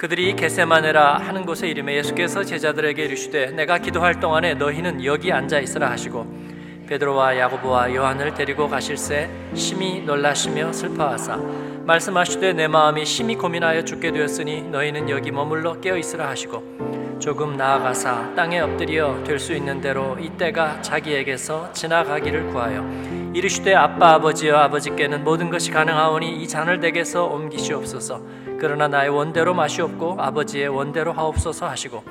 그들이 게세마네라 하는 곳에 이름에 예수께서 제자들에게 이르시되 내가 기도할 동안에 너희는 여기 앉아 있으라 하시고 베드로와 야고보와 요한을 데리고 가실새 심히 놀라시며 슬퍼하사 말씀하시되 내 마음이 심히 고민하여 죽게 되었으니 너희는 여기 머물러 깨어 있으라 하시고 조금 나아가사 땅에 엎드려 될 수 있는 대로 이때가 자기에게서 지나가기를 구하여 이르시되 아빠 아버지여 아버지께는 모든 것이 가능하오니 이 잔을 내게서 옮기시옵소서 그러나 나의 원대로 마시옵고 아버지의 원대로 하옵소서 하시고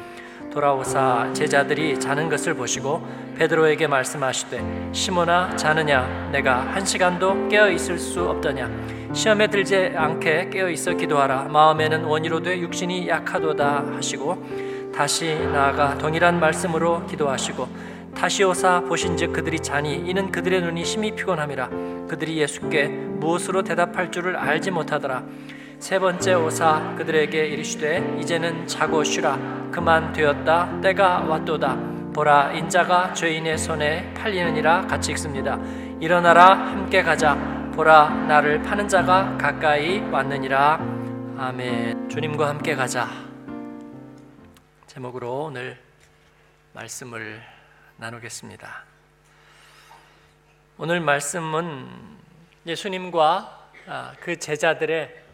돌아오사 제자들이 자는 것을 보시고 베드로에게 말씀하시되 시몬아 자느냐? 내가 한 시간도 깨어 있을 수 없더냐? 시험에 들지 않게 깨어 있어 기도하라. 마음에는 원이로되 육신이 약하도다 하시고 다시 나아가 동일한 말씀으로 기도하시고 다시 오사 보신즉 그들이 자니 이는 그들의 눈이 심히 피곤함이라. 그들이 예수께 무엇으로 대답할 줄을 알지 못하더라 세 번째 오사 그들에게 이르시되 이제는 자고 쉬라. 그만 되었다. 때가 왔도다. 보라 인자가 죄인의 손에 팔리느니라 같이 읽습니다. 일어나라 함께 가자. 보라 나를 파는 자가 가까이 왔느니라. 아멘. 주님과 함께 가자. 제목으로 오늘 말씀을 나누겠습니다. 오늘 말씀은 예수님과 아, 그 제자들의 예,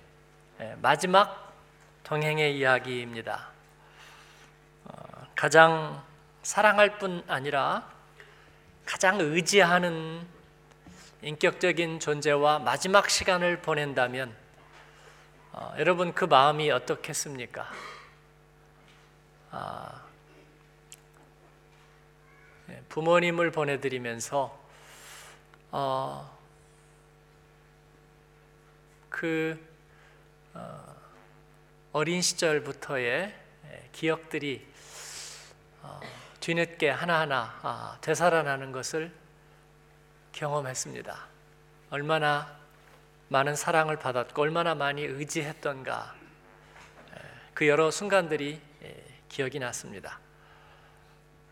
마지막 동행의 이야기입니다. 어, 가장 사랑할 뿐 아니라 가장 의지하는 인격적인 존재와 마지막 시간을 보낸다면 어, 여러분 그 마음이 어떻겠습니까? 아, 예, 부모님을 보내드리면서 어, 그 어, 어린 시절부터의 기억들이 어, 뒤늦게 하나하나 아, 되살아나는 것을 경험했습니다. 얼마나 많은 사랑을 받았고 얼마나 많이 의지했던가 그 여러 순간들이 기억이 났습니다.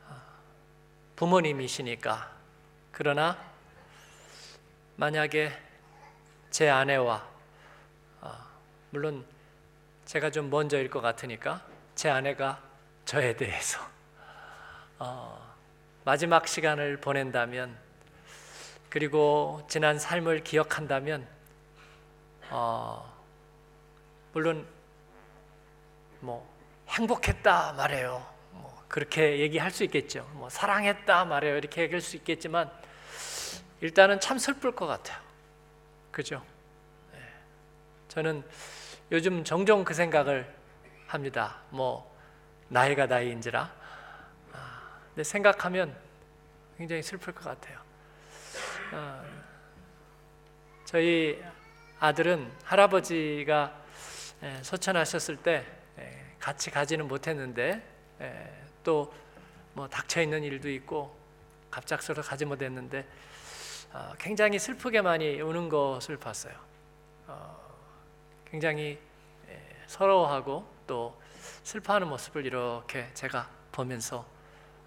아, 부모님이시니까 그러나 만약에 제 아내와 물론 제가 좀 먼저일 것 같으니까 제 아내가 저에 대해서 어, 마지막 시간을 보낸다면 그리고 지난 삶을 기억한다면 어, 물론 뭐 행복했다 말해요. 뭐 그렇게 얘기할 수 있겠죠. 뭐 사랑했다 말해요. 이렇게 얘기할 수 있겠지만 일단은 참 슬플 것 같아요. 그죠? 네. 저는 요즘 종종 그 생각을 합니다. 뭐 나이가 나이인지라. 아, 근데 생각하면 굉장히 슬플 것 같아요. 어, 저희 아들은 할아버지가 소천하셨을 때 같이 가지는 못했는데 또 뭐 닥쳐 있는 일도 있고 갑작스러 가지 못했는데 어, 굉장히 슬프게 많이 우는 것을 봤어요. 어, 굉장히 예, 서러워하고 또 슬퍼하는 모습을 이렇게 제가 보면서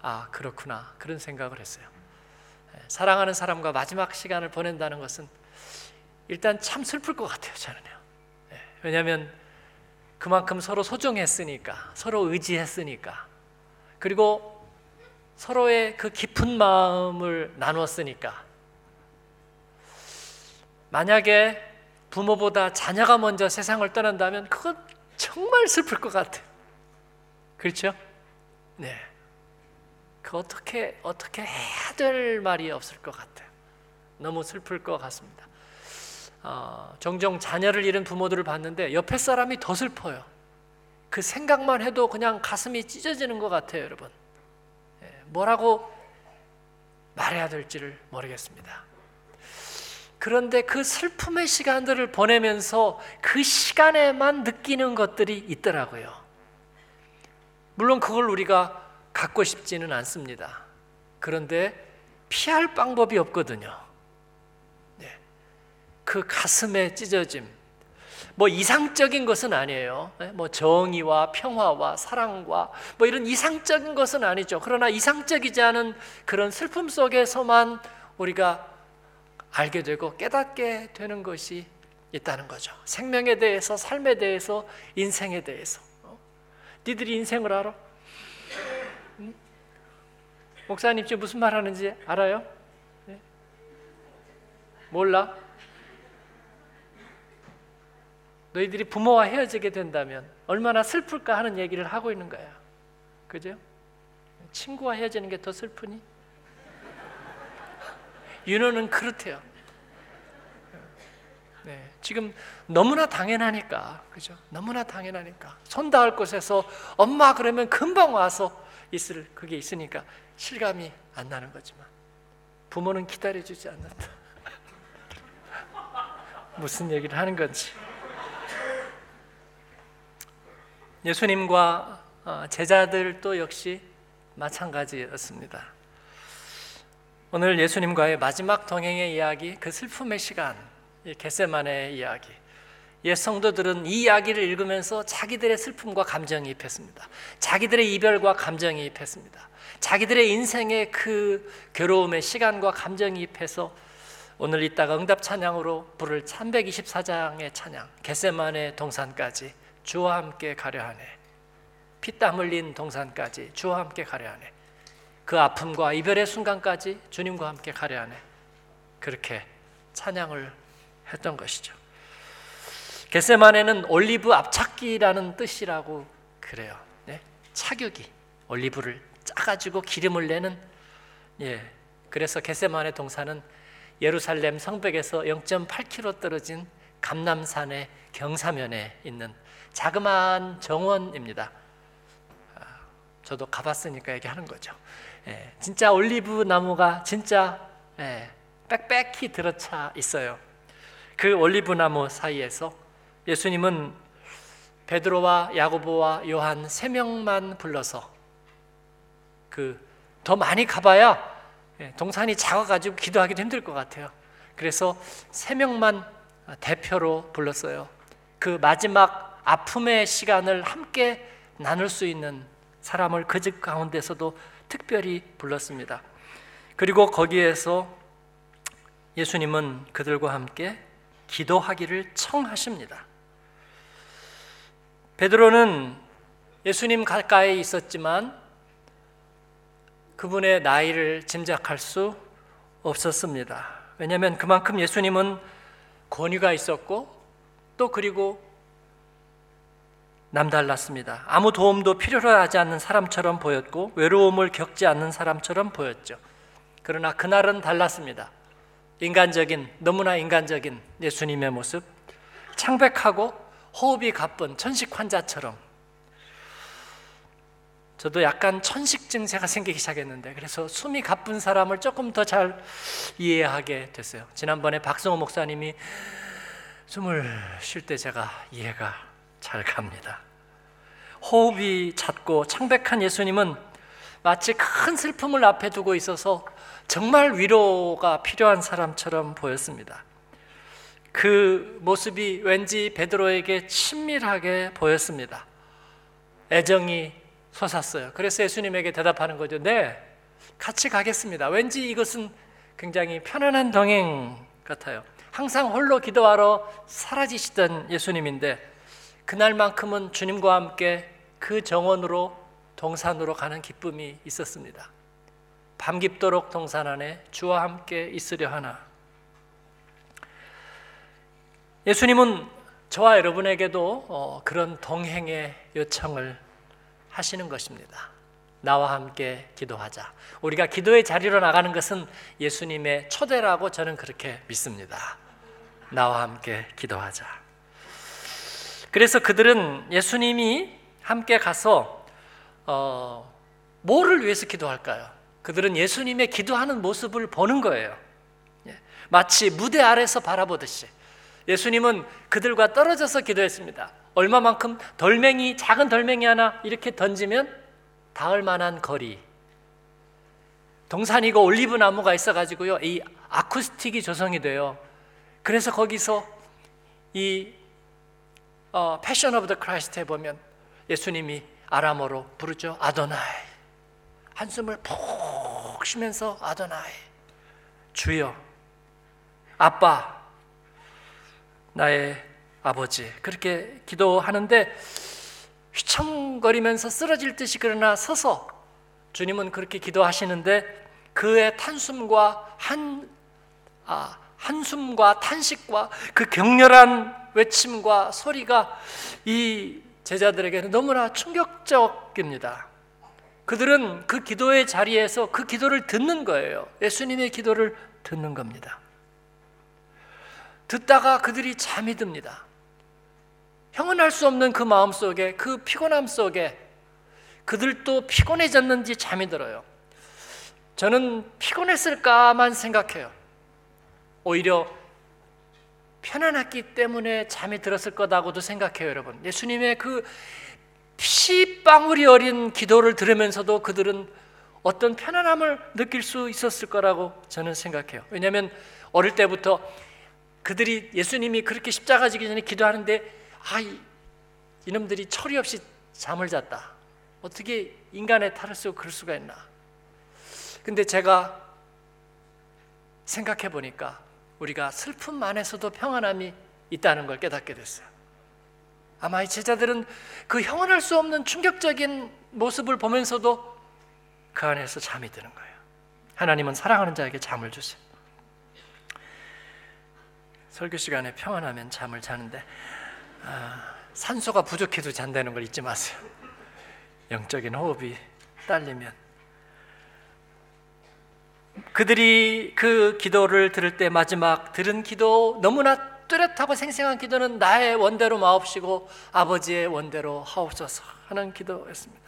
아 그렇구나 그런 생각을 했어요. 예, 사랑하는 사람과 마지막 시간을 보낸다는 것은 일단 참 슬플 것 같아요 저는요. 예, 왜냐하면 그만큼 서로 소중했으니까 서로 의지했으니까 그리고 서로의 그 깊은 마음을 나누었으니까 만약에 부모보다 자녀가 먼저 세상을 떠난다면 그건 정말 슬플 것 같아요. 그렇죠? 네. 그 어떻게 어떻게 해야 될 말이 없을 것 같아요. 너무 슬플 것 같습니다. 어, 종종 자녀를 잃은 부모들을 봤는데 옆에 사람이 더 슬퍼요. 그 생각만 해도 그냥 가슴이 찢어지는 것 같아요, 여러분. 네, 뭐라고 말해야 될지를 모르겠습니다. 그런데 그 슬픔의 시간들을 보내면서 그 시간에만 느끼는 것들이 있더라고요. 물론 그걸 우리가 갖고 싶지는 않습니다. 그런데 피할 방법이 없거든요. 네. 그 가슴에 찢어짐. 뭐 이상적인 것은 아니에요. 네? 뭐 정의와 평화와 사랑과 뭐 이런 이상적인 것은 아니죠. 그러나 이상적이지 않은 그런 슬픔 속에서만 우리가 알게 되고 깨닫게 되는 것이 있다는 거죠. 생명에 대해서, 삶에 대해서, 인생에 대해서. 어? 니들이 인생을 알아? 응? 목사님 지금 무슨 말 하는지 알아요? 네? 몰라? 너희들이 부모와 헤어지게 된다면 얼마나 슬플까 하는 얘기를 하고 있는 거야. 그죠? 친구와 헤어지는 게 더 슬프니? 윤호는 그렇대요. 네, 지금 너무나 당연하니까, 그죠? 너무나 당연하니까 손 닿을 곳에서 엄마 그러면 금방 와서 있을 그게 있으니까 실감이 안 나는 거지만 부모는 기다려주지 않는다. 무슨 얘기를 하는 건지. 예수님과 어, 제자들도 역시 마찬가지였습니다. 오늘 예수님과의 마지막 동행의 이야기, 그 슬픔의 시간, 겟세만의 이야기. 옛 성도들은 이 이야기를 읽으면서 자기들의 슬픔과 감정이입했습니다. 자기들의 이별과 감정이입했습니다. 자기들의 인생의 그 괴로움의 시간과 감정이입해서 오늘 이따가 응답 찬양으로 부를 324장의 찬양, 겟세만의 동산까지 주와 함께 가려 하네. 피땀 흘린 동산까지 주와 함께 가려 하네. 그 아픔과 이별의 순간까지 주님과 함께 가려 하네. 그렇게 찬양을 했던 것이죠. 겟세만에는 올리브 앞찾기라는 뜻이라고 그래요. 네? 차격이 올리브를 짜가지고 기름을 내는 예. 그래서 겟세만의 동산은 예루살렘 성벽에서 0.8km 떨어진 감남산의 경사면에 있는 자그마한 정원입니다. 아, 저도 가봤으니까 얘기하는 거죠. 예, 진짜 올리브 나무가 진짜 예, 빽빽히 들어차 있어요. 그 올리브 나무 사이에서 예수님은 베드로와 야고보와 요한 세 명만 불러서 그 더 많이 가봐야 예, 동산이 작아가지고 기도하기도 힘들 것 같아요. 그래서 세 명만 대표로 불렀어요. 그 마지막 아픔의 시간을 함께 나눌 수 있는 사람을 그 집 가운데서도 특별히 불렀습니다. 그리고 거기에서 예수님은 그들과 함께 기도하기를 청하십니다. 베드로는 예수님 가까이에 있었지만 그분의 나이를 짐작할 수 없었습니다. 왜냐하면 그만큼 예수님은 권위가 있었고 또 그리고 남달랐습니다. 아무 도움도 필요로 하지 않는 사람처럼 보였고 외로움을 겪지 않는 사람처럼 보였죠. 그러나 그날은 달랐습니다. 인간적인 너무나 인간적인 예수님의 모습 창백하고 호흡이 가쁜 천식 환자처럼 저도 약간 천식 증세가 생기기 시작했는데 그래서 숨이 가쁜 사람을 조금 더 잘 이해하게 됐어요. 지난번에 박성호 목사님이 숨을 쉴 때 제가 이해가 잘 갑니다. 호흡이 잦고 창백한 예수님은 마치 큰 슬픔을 앞에 두고 있어서 정말 위로가 필요한 사람처럼 보였습니다. 그 모습이 왠지 베드로에게 친밀하게 보였습니다. 애정이 솟았어요. 그래서 예수님에게 대답하는 거죠. 네, 같이 가겠습니다. 왠지 이것은 굉장히 편안한 동행 같아요. 항상 홀로 기도하러 사라지시던 예수님인데 그날만큼은 주님과 함께 그 정원으로 동산으로 가는 기쁨이 있었습니다. 밤 깊도록 동산 안에 주와 함께 있으려 하나. 예수님은 저와 여러분에게도 어, 그런 동행의 요청을 하시는 것입니다. 나와 함께 기도하자. 우리가 기도의 자리로 나가는 것은 예수님의 초대라고 저는 그렇게 믿습니다. 나와 함께 기도하자. 그래서 그들은 예수님이 함께 가서 어, 뭐를 위해서 기도할까요? 그들은 예수님의 기도하는 모습을 보는 거예요. 예, 마치 무대 아래서 바라보듯이 예수님은 그들과 떨어져서 기도했습니다. 얼마만큼 덜맹이 작은 덜맹이 하나 이렇게 던지면 닿을 만한 거리. 동산이고 올리브 나무가 있어 가지고요 이 acoustic이 조성이 돼요. 그래서 거기서 이 어, Passion of the Christ에 보면 예수님이 아람어로 부르죠. 아도나이. 한숨을 푹 쉬면서 아도나이. 주여 아빠 나의 아버지. 그렇게 기도하는데 휘청거리면서 쓰러질 듯이 그러나 서서 주님은 그렇게 기도하시는데 그의 탄숨과 한 아, 한숨과 탄식과 그 격렬한 외침과 소리가 이 제자들에게는 너무나 충격적입니다. 그들은 그 기도의 자리에서 그 기도를 듣는 거예요. 예수님의 기도를 듣는 겁니다. 듣다가 그들이 잠이 듭니다. 형언할 수 없는 그 마음 속에 그 피곤함 속에 그들도 피곤해졌는지 잠이 들어요. 저는 피곤했을까만 생각해요. 오히려 편안했기 때문에 잠이 들었을 거다고도 생각해요, 여러분. 예수님의 그 피방울이 어린 기도를 들으면서도 그들은 어떤 편안함을 느낄 수 있었을 거라고 저는 생각해요. 왜냐하면 어릴 때부터 그들이 예수님이 그렇게 십자가 지기 전에 기도하는데 아 이놈들이 철이 없이 잠을 잤다. 어떻게 인간의 탈을 쓰고 그럴 수가 있나? 근데 제가 생각해 보니까 우리가 슬픔 안에서도 평안함이 있다는 걸 깨닫게 됐어요. 아마 이 제자들은 그 형언할 수 없는 충격적인 모습을 보면서도 그 안에서 잠이 드는 거예요. 하나님은 사랑하는 자에게 잠을 주세요. 설교 시간에 평안하면 잠을 자는데 아, 산소가 부족해도 잔다는 걸 잊지 마세요. 영적인 호흡이 딸리면 그들이 그 기도를 들을 때 마지막 들은 기도 너무나 뚜렷하고 생생한 기도는 나의 원대로 마옵시고 아버지의 원대로 하옵소서 하는 기도였습니다.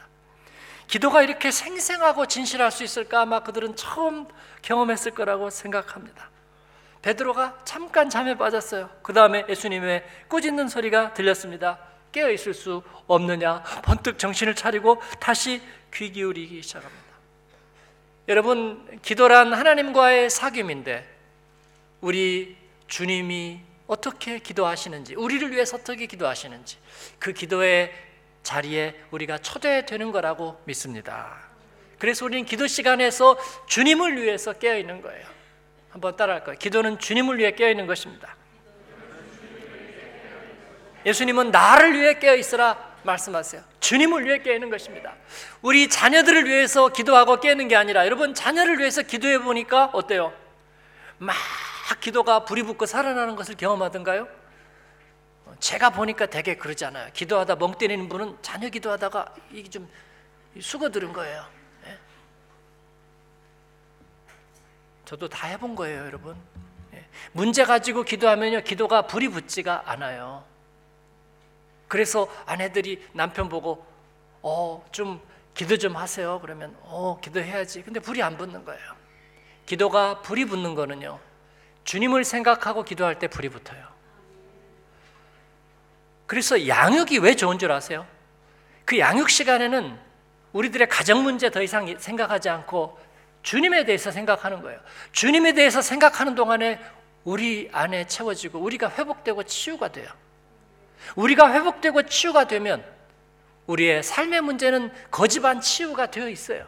기도가 이렇게 생생하고 진실할 수 있을까 아마 그들은 처음 경험했을 거라고 생각합니다. 베드로가 잠깐 잠에 빠졌어요. 그 다음에 예수님의 꾸짖는 소리가 들렸습니다. 깨어 있을 수 없느냐? 번뜩 정신을 차리고 다시 귀 기울이기 시작합니다. 여러분, 기도란 하나님과의 사귐인데 우리 주님이 어떻게 기도하시는지, 우리를 위해서 어떻게 기도하시는지 그 기도의 자리에 우리가 초대되는 거라고 믿습니다. 그래서 우리는 기도 시간에서 주님을 위해서 깨어 있는 거예요. 한번 따라할 거예요. 기도는 주님을 위해 깨어 있는 것입니다. 예수님은 나를 위해 깨어 있으라 말씀하세요. 주님을 위해 깨어 있는 것입니다. 우리 자녀들을 위해서 기도하고 깨는 게 아니라 여러분 자녀를 위해서 기도해 보니까 어때요? 막 기도가 불이 붙고 살아나는 것을 경험하던가요? 제가 보니까 되게 그러잖아요. 기도하다 멍 때리는 분은 자녀 기도하다가 이게 좀 수거 들은 거예요. 예? 저도 다 해본 거예요, 여러분. 예? 문제 가지고 기도하면요, 기도가 불이 붙지가 않아요. 그래서 아내들이 남편 보고, 어, 좀 기도 좀 하세요. 그러면, 어, 기도해야지. 근데 불이 안 붙는 거예요. 기도가 불이 붙는 거는요, 주님을 생각하고 기도할 때 불이 붙어요. 그래서 양육이 왜 좋은 줄 아세요? 그 양육 시간에는 우리들의 가정 문제 더 이상 생각하지 않고 주님에 대해서 생각하는 거예요. 주님에 대해서 생각하는 동안에 우리 안에 채워지고 우리가 회복되고 치유가 돼요. 우리가 회복되고 치유가 되면 우리의 삶의 문제는 거짓반 치유가 되어 있어요.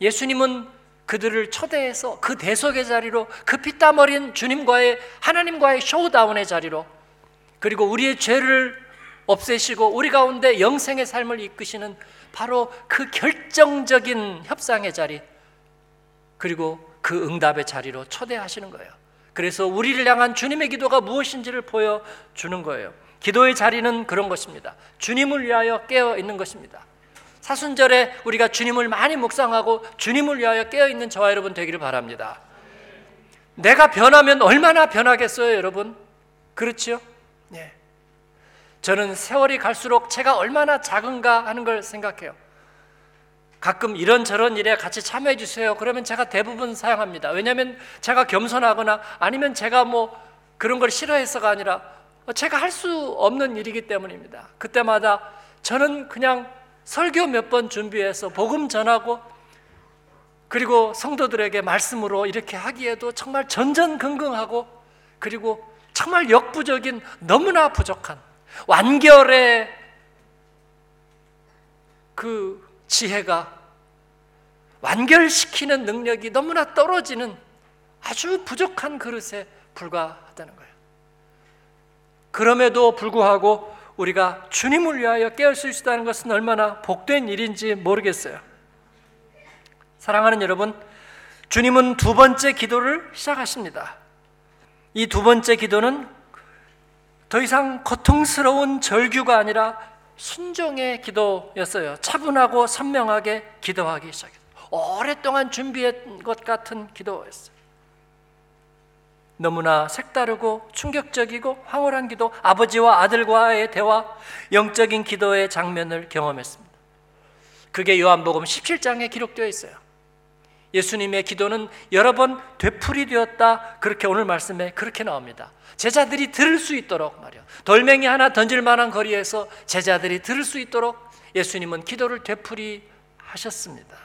예수님은 그들을 초대해서 그 대속의 자리로 그 피땀 어린 주님과의 하나님과의 쇼다운의 자리로 그리고 우리의 죄를 없애시고 우리 가운데 영생의 삶을 이끄시는 바로 그 결정적인 협상의 자리 그리고 그 응답의 자리로 초대하시는 거예요. 그래서 우리를 향한 주님의 기도가 무엇인지를 보여주는 거예요. 기도의 자리는 그런 것입니다. 주님을 위하여 깨어 있는 것입니다. 사순절에 우리가 주님을 많이 묵상하고 주님을 위하여 깨어 있는 저와 여러분 되기를 바랍니다. 내가 변하면 얼마나 변하겠어요, 여러분? 그렇지요? 예. 저는 세월이 갈수록 제가 얼마나 작은가 하는 걸 생각해요. 가끔 이런저런 일에 같이 참여해 주세요. 그러면 제가 대부분 사용합니다. 왜냐하면 제가 겸손하거나 아니면 제가 뭐 그런 걸 싫어해서가 아니라 제가 할 수 없는 일이기 때문입니다. 그때마다 저는 그냥 설교 몇 번 준비해서 복음 전하고 그리고 성도들에게 말씀으로 이렇게 하기에도 정말 전전긍긍하고 그리고 정말 역부족인 너무나 부족한 완결의 그 지혜가 완결시키는 능력이 너무나 떨어지는 아주 부족한 그릇에 불과하다는 거예요. 그럼에도 불구하고 우리가 주님을 위하여 깨울 수 있다는 것은 얼마나 복된 일인지 모르겠어요. 사랑하는 여러분, 주님은 두 번째 기도를 시작하십니다. 이 두 번째 기도는 더 이상 고통스러운 절규가 아니라 순종의 기도였어요. 차분하고 선명하게 기도하기 시작했어요. 오랫동안 준비한 것 같은 기도였어요. 너무나 색다르고 충격적이고 황홀한 기도, 아버지와 아들과의 대화, 영적인 기도의 장면을 경험했습니다. 그게 요한복음 17장에 기록되어 있어요. 예수님의 기도는 여러 번 되풀이 되었다. 그렇게 오늘 말씀에 그렇게 나옵니다. 제자들이 들을 수 있도록 말이요. 돌멩이 하나 던질 만한 거리에서 제자들이 들을 수 있도록 예수님은 기도를 되풀이 하셨습니다.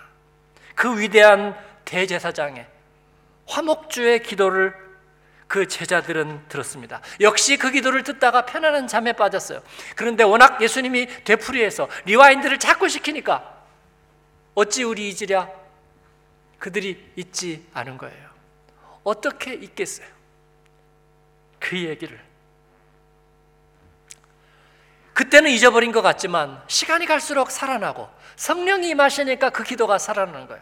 그 위대한 대제사장의 화목주의 기도를 그 제자들은 들었습니다. 역시 그 기도를 듣다가 편안한 잠에 빠졌어요. 그런데 워낙 예수님이 되풀이해서 rewind를 자꾸 시키니까 어찌 우리 잊으랴 그들이 잊지 않은 거예요. 어떻게 잊겠어요? 그 얘기를. 그때는 잊어버린 것 같지만 시간이 갈수록 살아나고 성령이 임하시니까 그 기도가 살아나는 거예요.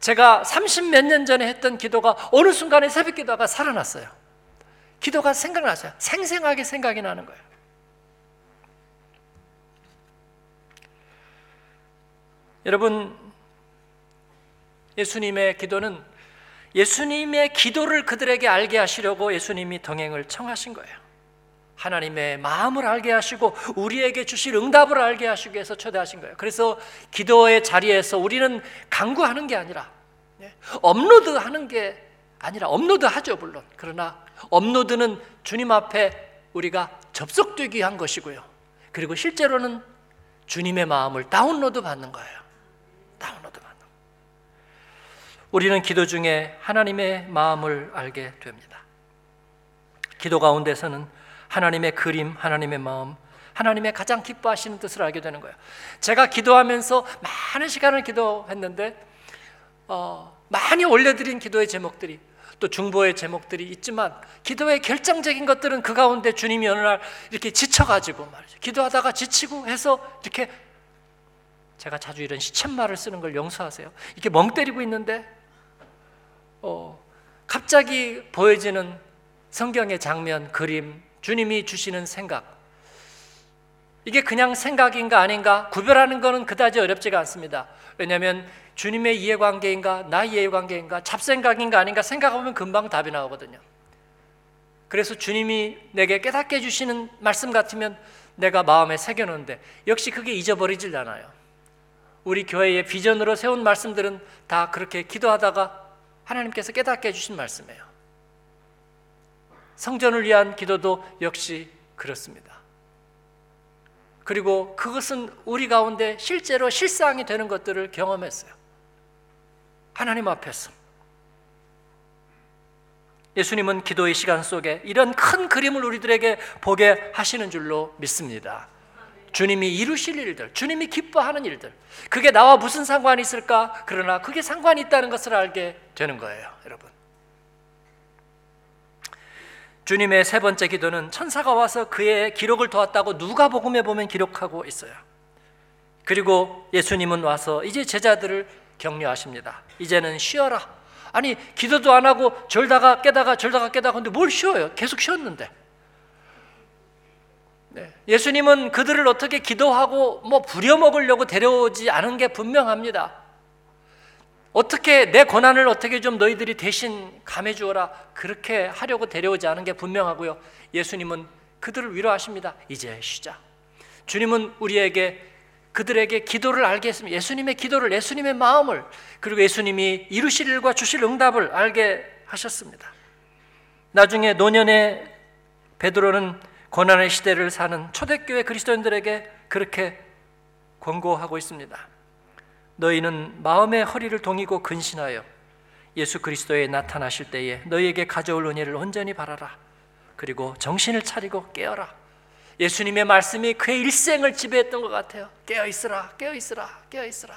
제가 30 몇 년 전에 했던 기도가 어느 순간에 새벽 기도가 살아났어요. 기도가 생각나서요. 생생하게 생각이 나는 거예요. 여러분, 예수님의 기도는 예수님의 기도를 그들에게 알게 하시려고 예수님이 동행을 청하신 거예요. 하나님의 마음을 알게 하시고 우리에게 주실 응답을 알게 하시기 위해서 초대하신 거예요. 그래서 기도의 자리에서 우리는 간구하는 게 아니라 네, 업로드 하는 게 아니라 업로드 하죠 물론 그러나 업로드는 주님 앞에 우리가 접속되기 위한 것이고요. 그리고 실제로는 주님의 마음을 다운로드 받는 거예요. 다운로드. 우리는 기도 중에 하나님의 마음을 알게 됩니다. 기도 가운데서는 하나님의 그림, 하나님의 마음, 하나님의 가장 기뻐하시는 뜻을 알게 되는 거예요. 제가 기도하면서 많은 시간을 기도했는데 어, 많이 올려드린 기도의 제목들이 또 중보의 제목들이 있지만 기도의 결정적인 것들은 그 가운데 주님이 어느 날 이렇게 지쳐가지고 말이죠. 기도하다가 지치고 해서 이렇게 제가 자주 이런 시쳇말을 쓰는 걸 용서하세요. 이렇게 멍 때리고 있는데 어, 갑자기 보여지는 성경의 장면, 그림, 주님이 주시는 생각. 이게 그냥 생각인가 아닌가 구별하는 것은 그다지 어렵지가 않습니다. 왜냐하면 주님의 이해관계인가 나 이해관계인가 잡생각인가 아닌가 생각하면 금방 답이 나오거든요. 그래서 주님이 내게 깨닫게 해주시는 말씀 같으면 내가 마음에 새겨놓는데 역시 그게 잊어버리질 않아요. 우리 교회의 비전으로 세운 말씀들은 다 그렇게 기도하다가 하나님께서 깨닫게 해주신 말씀이에요. 성전을 위한 기도도 역시 그렇습니다. 그리고 그것은 우리 가운데 실제로 실상이 되는 것들을 경험했어요. 하나님 앞에서. 예수님은 기도의 시간 속에 이런 큰 그림을 우리들에게 보게 하시는 줄로 믿습니다. 주님이 이루실 일들, 주님이 기뻐하는 일들, 그게 나와 무슨 상관이 있을까? 그러나 그게 상관이 있다는 것을 알게 되는 거예요, 여러분. 주님의 세 번째 기도는 천사가 와서 그의 기록을 도왔다고 누가복음에 보면 기록하고 있어요. 그리고 예수님은 와서 이제 제자들을 격려하십니다. 이제는 쉬어라. 아니 기도도 안 하고 졸다가 깨다가 졸다가 깨다가 근데 뭘 쉬어요? 계속 쉬었는데. 네. 예수님은 그들을 어떻게 기도하고 뭐 부려먹으려고 데려오지 않은 게 분명합니다. 어떻게 내 고난을 어떻게 좀 너희들이 대신 감해 주어라 그렇게 하려고 데려오지 않은 게 분명하고요. 예수님은 그들을 위로하십니다. 이제 쉬자. 주님은 우리에게 그들에게 기도를 알게 했습니다. 예수님의 기도를 예수님의 마음을 그리고 예수님이 이루실 일과 주실 응답을 알게 하셨습니다. 나중에 노년의 베드로는 고난의 시대를 사는 초대교회 그리스도인들에게 그렇게 권고하고 있습니다. 너희는 마음의 허리를 동이고 근신하여 예수 그리스도에 나타나실 때에 너희에게 가져올 은혜를 온전히 바라라. 그리고 정신을 차리고 깨어라. 예수님의 말씀이 그의 일생을 지배했던 것 같아요. 깨어 있으라, 깨어 있으라, 깨어 있으라.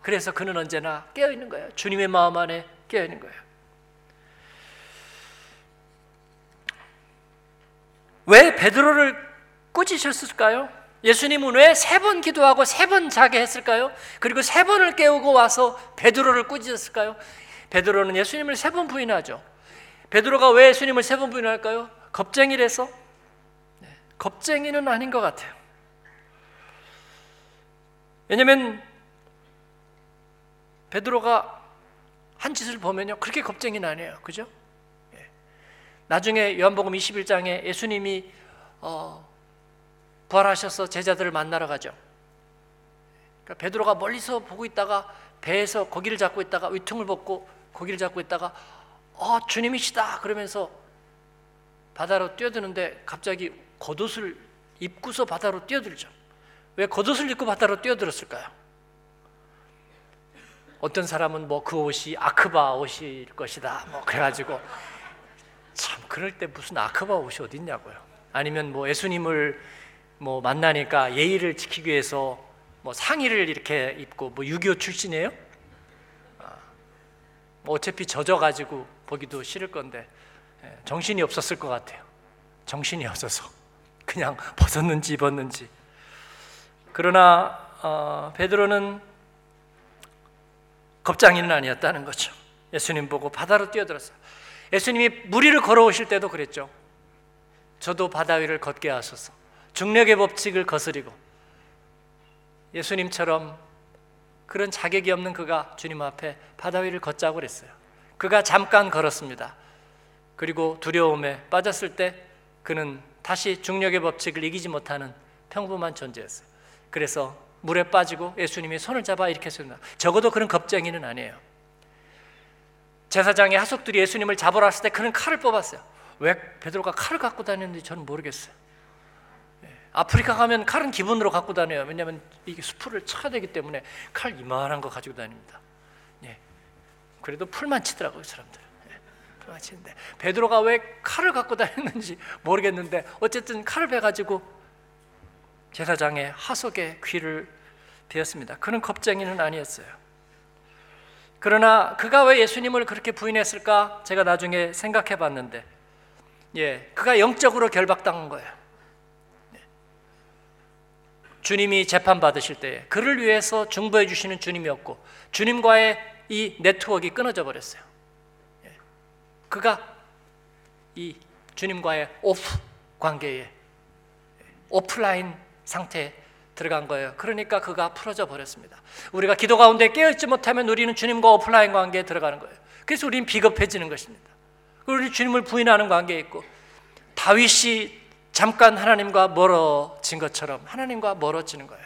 그래서 그는 언제나 깨어 있는 거예요. 주님의 마음 안에 깨어 있는 거예요. 왜 베드로를 꾸짖으셨을까요? 예수님은 왜 세 번 기도하고 세 번 자게 했을까요? 그리고 세 번을 깨우고 와서 베드로를 꾸짖었을까요? 베드로는 예수님을 세 번 부인하죠. 베드로가 왜 예수님을 세 번 부인할까요? 겁쟁이래서? 네, 겁쟁이는 아닌 것 같아요. 왜냐면 베드로가 한 짓을 보면요 그렇게 겁쟁이는 아니에요, 그죠? 예. 나중에 요한복음 21장에 예수님이 어, 부활하셔서 제자들을 만나러 가죠. 그러니까 베드로가 멀리서 보고 있다가 배에서 고기를 잡고 있다가 위퉁을 벗고 고기를 잡고 있다가 어 주님이시다 그러면서 바다로 뛰어드는데 갑자기 겉옷을 입고서 바다로 뛰어들죠. 왜 겉옷을 입고 바다로 뛰어들었을까요? 어떤 사람은 뭐 그 옷이 아크바 옷일 것이다. 뭐 그래가지고 참 그럴 때 무슨 아크바 옷이 어딨냐고요. 아니면 뭐 예수님을 뭐 만나니까 예의를 지키기 위해서 뭐 상의를 이렇게 입고 뭐 6.25 출신이에요? 아, 뭐 어차피 젖어가지고 보기도 싫을 건데 예, 정신이 없었을 것 같아요. 정신이 없어서 그냥 벗었는지 입었는지. 그러나 어, 베드로는 겁장이는 아니었다는 거죠. 예수님 보고 바다로 뛰어들었어요. 예수님이 무리를 걸어오실 때도 그랬죠. 저도 바다 위를 걷게 하소서. 중력의 법칙을 거스리고 예수님처럼 그런 자격이 없는 그가 주님 앞에 바다 위를 걷자고 그랬어요. 그가 잠깐 걸었습니다. 그리고 두려움에 빠졌을 때 그는 다시 중력의 법칙을 이기지 못하는 평범한 존재였어요. 그래서 물에 빠지고 예수님이 손을 잡아 일으켰습니다. 적어도 그런 겁쟁이는 아니에요. 제사장의 하속들이 예수님을 잡으러 왔을 때 그는 칼을 뽑았어요. 왜 베드로가 칼을 갖고 다녔는지 저는 모르겠어요. 아프리카 가면 칼은 기본으로 갖고 다녀요. 왜냐하면 이게 수풀을 쳐야 되기 때문에 칼 이만한 거 가지고 다닙니다. 예. 그래도 풀만 치더라고요, 사람들. 예. 풀만 치는데 베드로가 왜 칼을 갖고 다녔는지 모르겠는데 어쨌든 칼을 배 가지고 제사장의 하속에 귀를 베었습니다. 그는 겁쟁이는 아니었어요. 그러나 그가 왜 예수님을 그렇게 부인했을까? 제가 나중에 생각해 봤는데, 예, 그가 영적으로 결박당한 거예요. 주님이 재판 받으실 때 그를 위해서 중보해 주시는 주님이었고 주님과의 이 네트워크가 끊어져 버렸어요. 예. 그가 이 주님과의 오프 관계에 오프라인 상태에 들어간 거예요. 그러니까 그가 풀어져 버렸습니다. 우리가 기도 가운데 깨어있지 못하면 우리는 주님과 오프라인 관계에 들어가는 거예요. 그래서 우리는 비겁해지는 것입니다. 우리 주님을 부인하는 관계에 있고 다윗이 잠깐 하나님과 멀어진 것처럼 하나님과 멀어지는 거예요.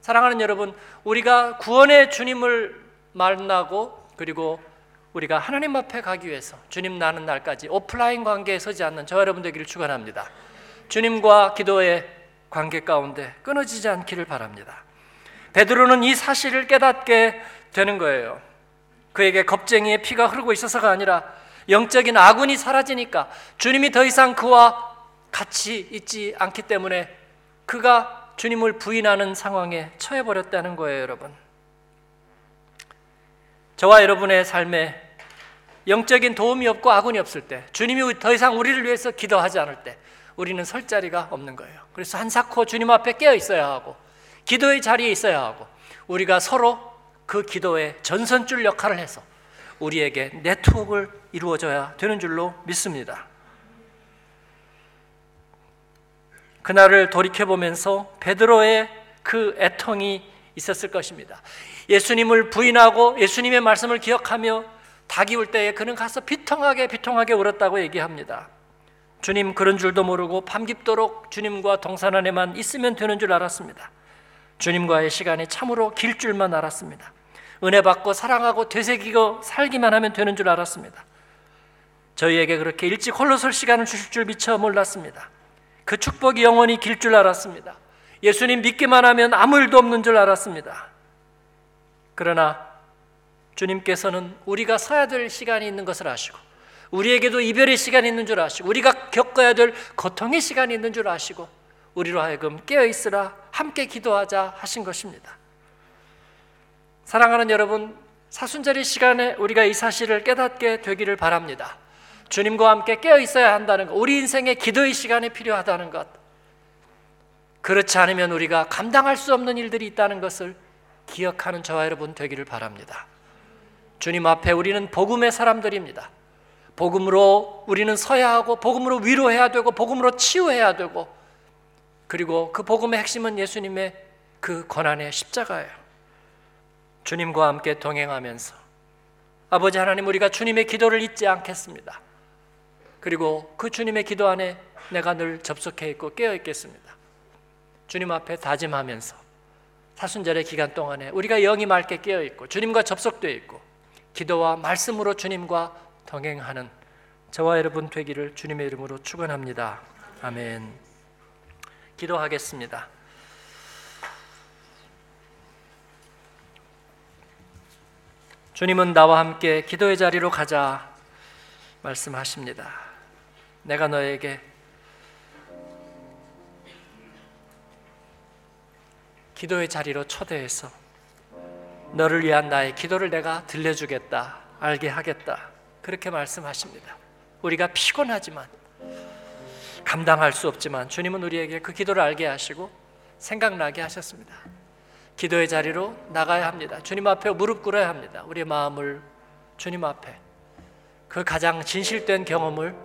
사랑하는 여러분, 우리가 구원의 주님을 만나고 그리고 우리가 하나님 앞에 가기 위해서 주님 나는 날까지 오프라인 관계에 서지 않는 저 여러분 되기를 축원합니다. 주님과 기도의 관계 가운데 끊어지지 않기를 바랍니다. 베드로는 이 사실을 깨닫게 되는 거예요. 그에게 겁쟁이의 피가 흐르고 있어서가 아니라 영적인 아군이 사라지니까 주님이 더 이상 그와 같이 있지 않기 때문에 그가 주님을 부인하는 상황에 처해 버렸다는 거예요, 여러분. 저와 여러분의 삶에 영적인 도움이 없고 아군이 없을 때, 주님이 더 이상 우리를 위해서 기도하지 않을 때, 우리는 설 자리가 없는 거예요. 그래서 한사코 주님 앞에 깨어 있어야 하고, 기도의 자리에 있어야 하고, 우리가 서로 그 기도의 전선줄 역할을 해서 우리에게 네트워크를 이루어져야 되는 줄로 믿습니다. 그날을 돌이켜 보면서 베드로의 그 애통이 있었을 것입니다. 예수님을 부인하고 예수님의 말씀을 기억하며 닭이 울 때에 그는 가서 비통하게 비통하게 울었다고 얘기합니다. 주님 그런 줄도 모르고 밤깊도록 주님과 동산 안에만 있으면 되는 줄 알았습니다. 주님과의 시간이 참으로 길 줄만 알았습니다. 은혜 받고 사랑하고 되새기고 살기만 하면 되는 줄 알았습니다. 저희에게 그렇게 일찍 홀로 설 시간을 주실 줄 미처 몰랐습니다. 그 축복이 영원히 길 줄 알았습니다. 예수님 믿기만 하면 아무 일도 없는 줄 알았습니다. 그러나 주님께서는 우리가 서야 될 시간이 있는 것을 아시고 우리에게도 이별의 시간이 있는 줄 아시고 우리가 겪어야 될 고통의 시간이 있는 줄 아시고 우리로 하여금 깨어 있으라 함께 기도하자 하신 것입니다. 사랑하는 여러분, 사순절의 시간에 우리가 이 사실을 깨닫게 되기를 바랍니다. 주님과 함께 깨어 있어야 한다는 것, 우리 인생의 기도의 시간이 필요하다는 것. 그렇지 않으면 우리가 감당할 수 없는 일들이 있다는 것을 기억하는 저와 여러분 되기를 바랍니다. 주님 앞에 우리는 복음의 사람들입니다. 복음으로 우리는 서야 하고 복음으로 위로해야 되고 복음으로 치유해야 되고 그리고 그 복음의 핵심은 예수님의 그 고난의 십자가예요. 주님과 함께 동행하면서 아버지 하나님 우리가 주님의 기도를 잊지 않겠습니다. 그리고 그 주님의 기도 안에 내가 늘 접속해 있고 깨어 있겠습니다. 주님 앞에 다짐하면서 사순절의 기간 동안에 우리가 영이 맑게 깨어 있고 주님과 접속되어 있고 기도와 말씀으로 주님과 동행하는 저와 여러분 되기를 주님의 이름으로 축원합니다. 아멘. 기도하겠습니다. 주님은 나와 함께 기도의 자리로 가자 말씀하십니다. 내가 너에게 기도의 자리로 초대해서 너를 위한 나의 기도를 내가 들려주겠다, 알게 하겠다. 그렇게 말씀하십니다. 우리가 피곤하지만 감당할 수 없지만 주님은 우리에게 그 기도를 알게 하시고 생각나게 하셨습니다. 기도의 자리로 나가야 합니다. 주님 앞에 무릎 꿇어야 합니다. 우리의 마음을 주님 앞에 그 가장 진실된 경험을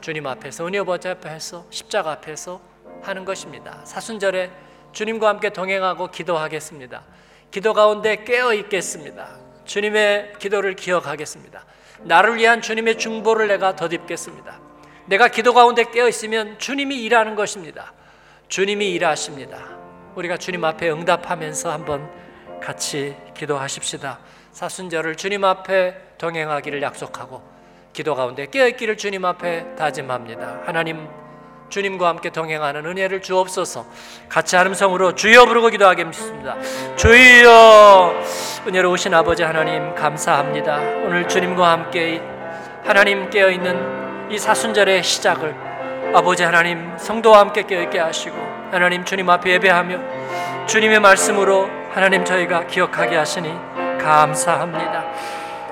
주님 앞에서 은혜 보좌 앞에서 십자가 앞에서 하는 것입니다. 사순절에 주님과 함께 동행하고 기도하겠습니다. 기도 가운데 깨어 있겠습니다. 주님의 기도를 기억하겠습니다. 나를 위한 주님의 중보를 내가 덧입겠습니다. 내가 기도 가운데 깨어 있으면 주님이 일하는 것입니다. 주님이 일하십니다. 우리가 주님 앞에 응답하면서 한번 같이 기도하십시다. 사순절을 주님 앞에 동행하기를 약속하고 기도 가운데 깨어 있기를 주님 앞에 다짐합니다. 하나님 주님과 함께 동행하는 은혜를 주옵소서. 같이 하음성으로 주여 부르고 기도하겠습니다. 주여 은혜로우신 아버지 하나님 감사합니다. 오늘 주님과 함께 하나님 깨어 있는 이 사순절의 시작을 아버지 하나님 성도와 함께 깨어 있게 하시고 하나님 주님 앞에 예배하며 주님의 말씀으로 하나님 저희가 기억하게 하시니 감사합니다.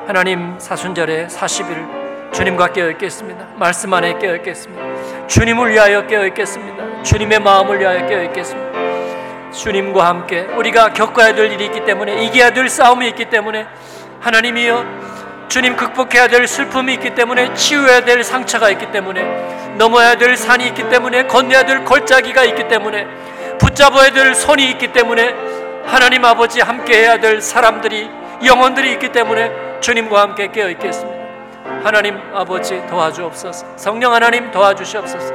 하나님 사순절의 40일 주님과 깨어 있겠습니다. 말씀 안에 깨어 있겠습니다. 주님을 위하여 깨어 있겠습니다. 주님의 마음을 위하여 깨어 있겠습니다. 주님과 함께 우리가 겪어야 될 일이 있기 때문에 이겨야 될 싸움이 있기 때문에 하나님이여 주님 극복해야 될 슬픔이 있기 때문에 치유해야 될 상처가 있기 때문에 넘어야 될 산이 있기 때문에 건너야 될 골짜기가 있기 때문에 붙잡아야 될 손이 있기 때문에 하나님 아버지 함께 해야 될 사람들이 영혼들이 있기 때문에 주님과 함께 깨어 있겠습니다. 하나님 아버지 도와주옵소서. 성령 하나님 도와주시옵소서.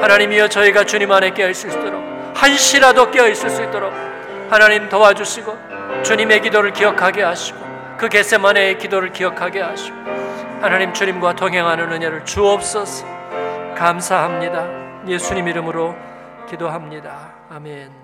하나님이여 저희가 주님 안에 깨어 있을 수 있도록 한시라도 깨어 있을 수 있도록 하나님 도와주시고 주님의 기도를 기억하게 하시고 그 겟세만의 기도를 기억하게 하시고 하나님 주님과 동행하는 은혜를 주옵소서. 감사합니다. 예수님 이름으로 기도합니다. 아멘.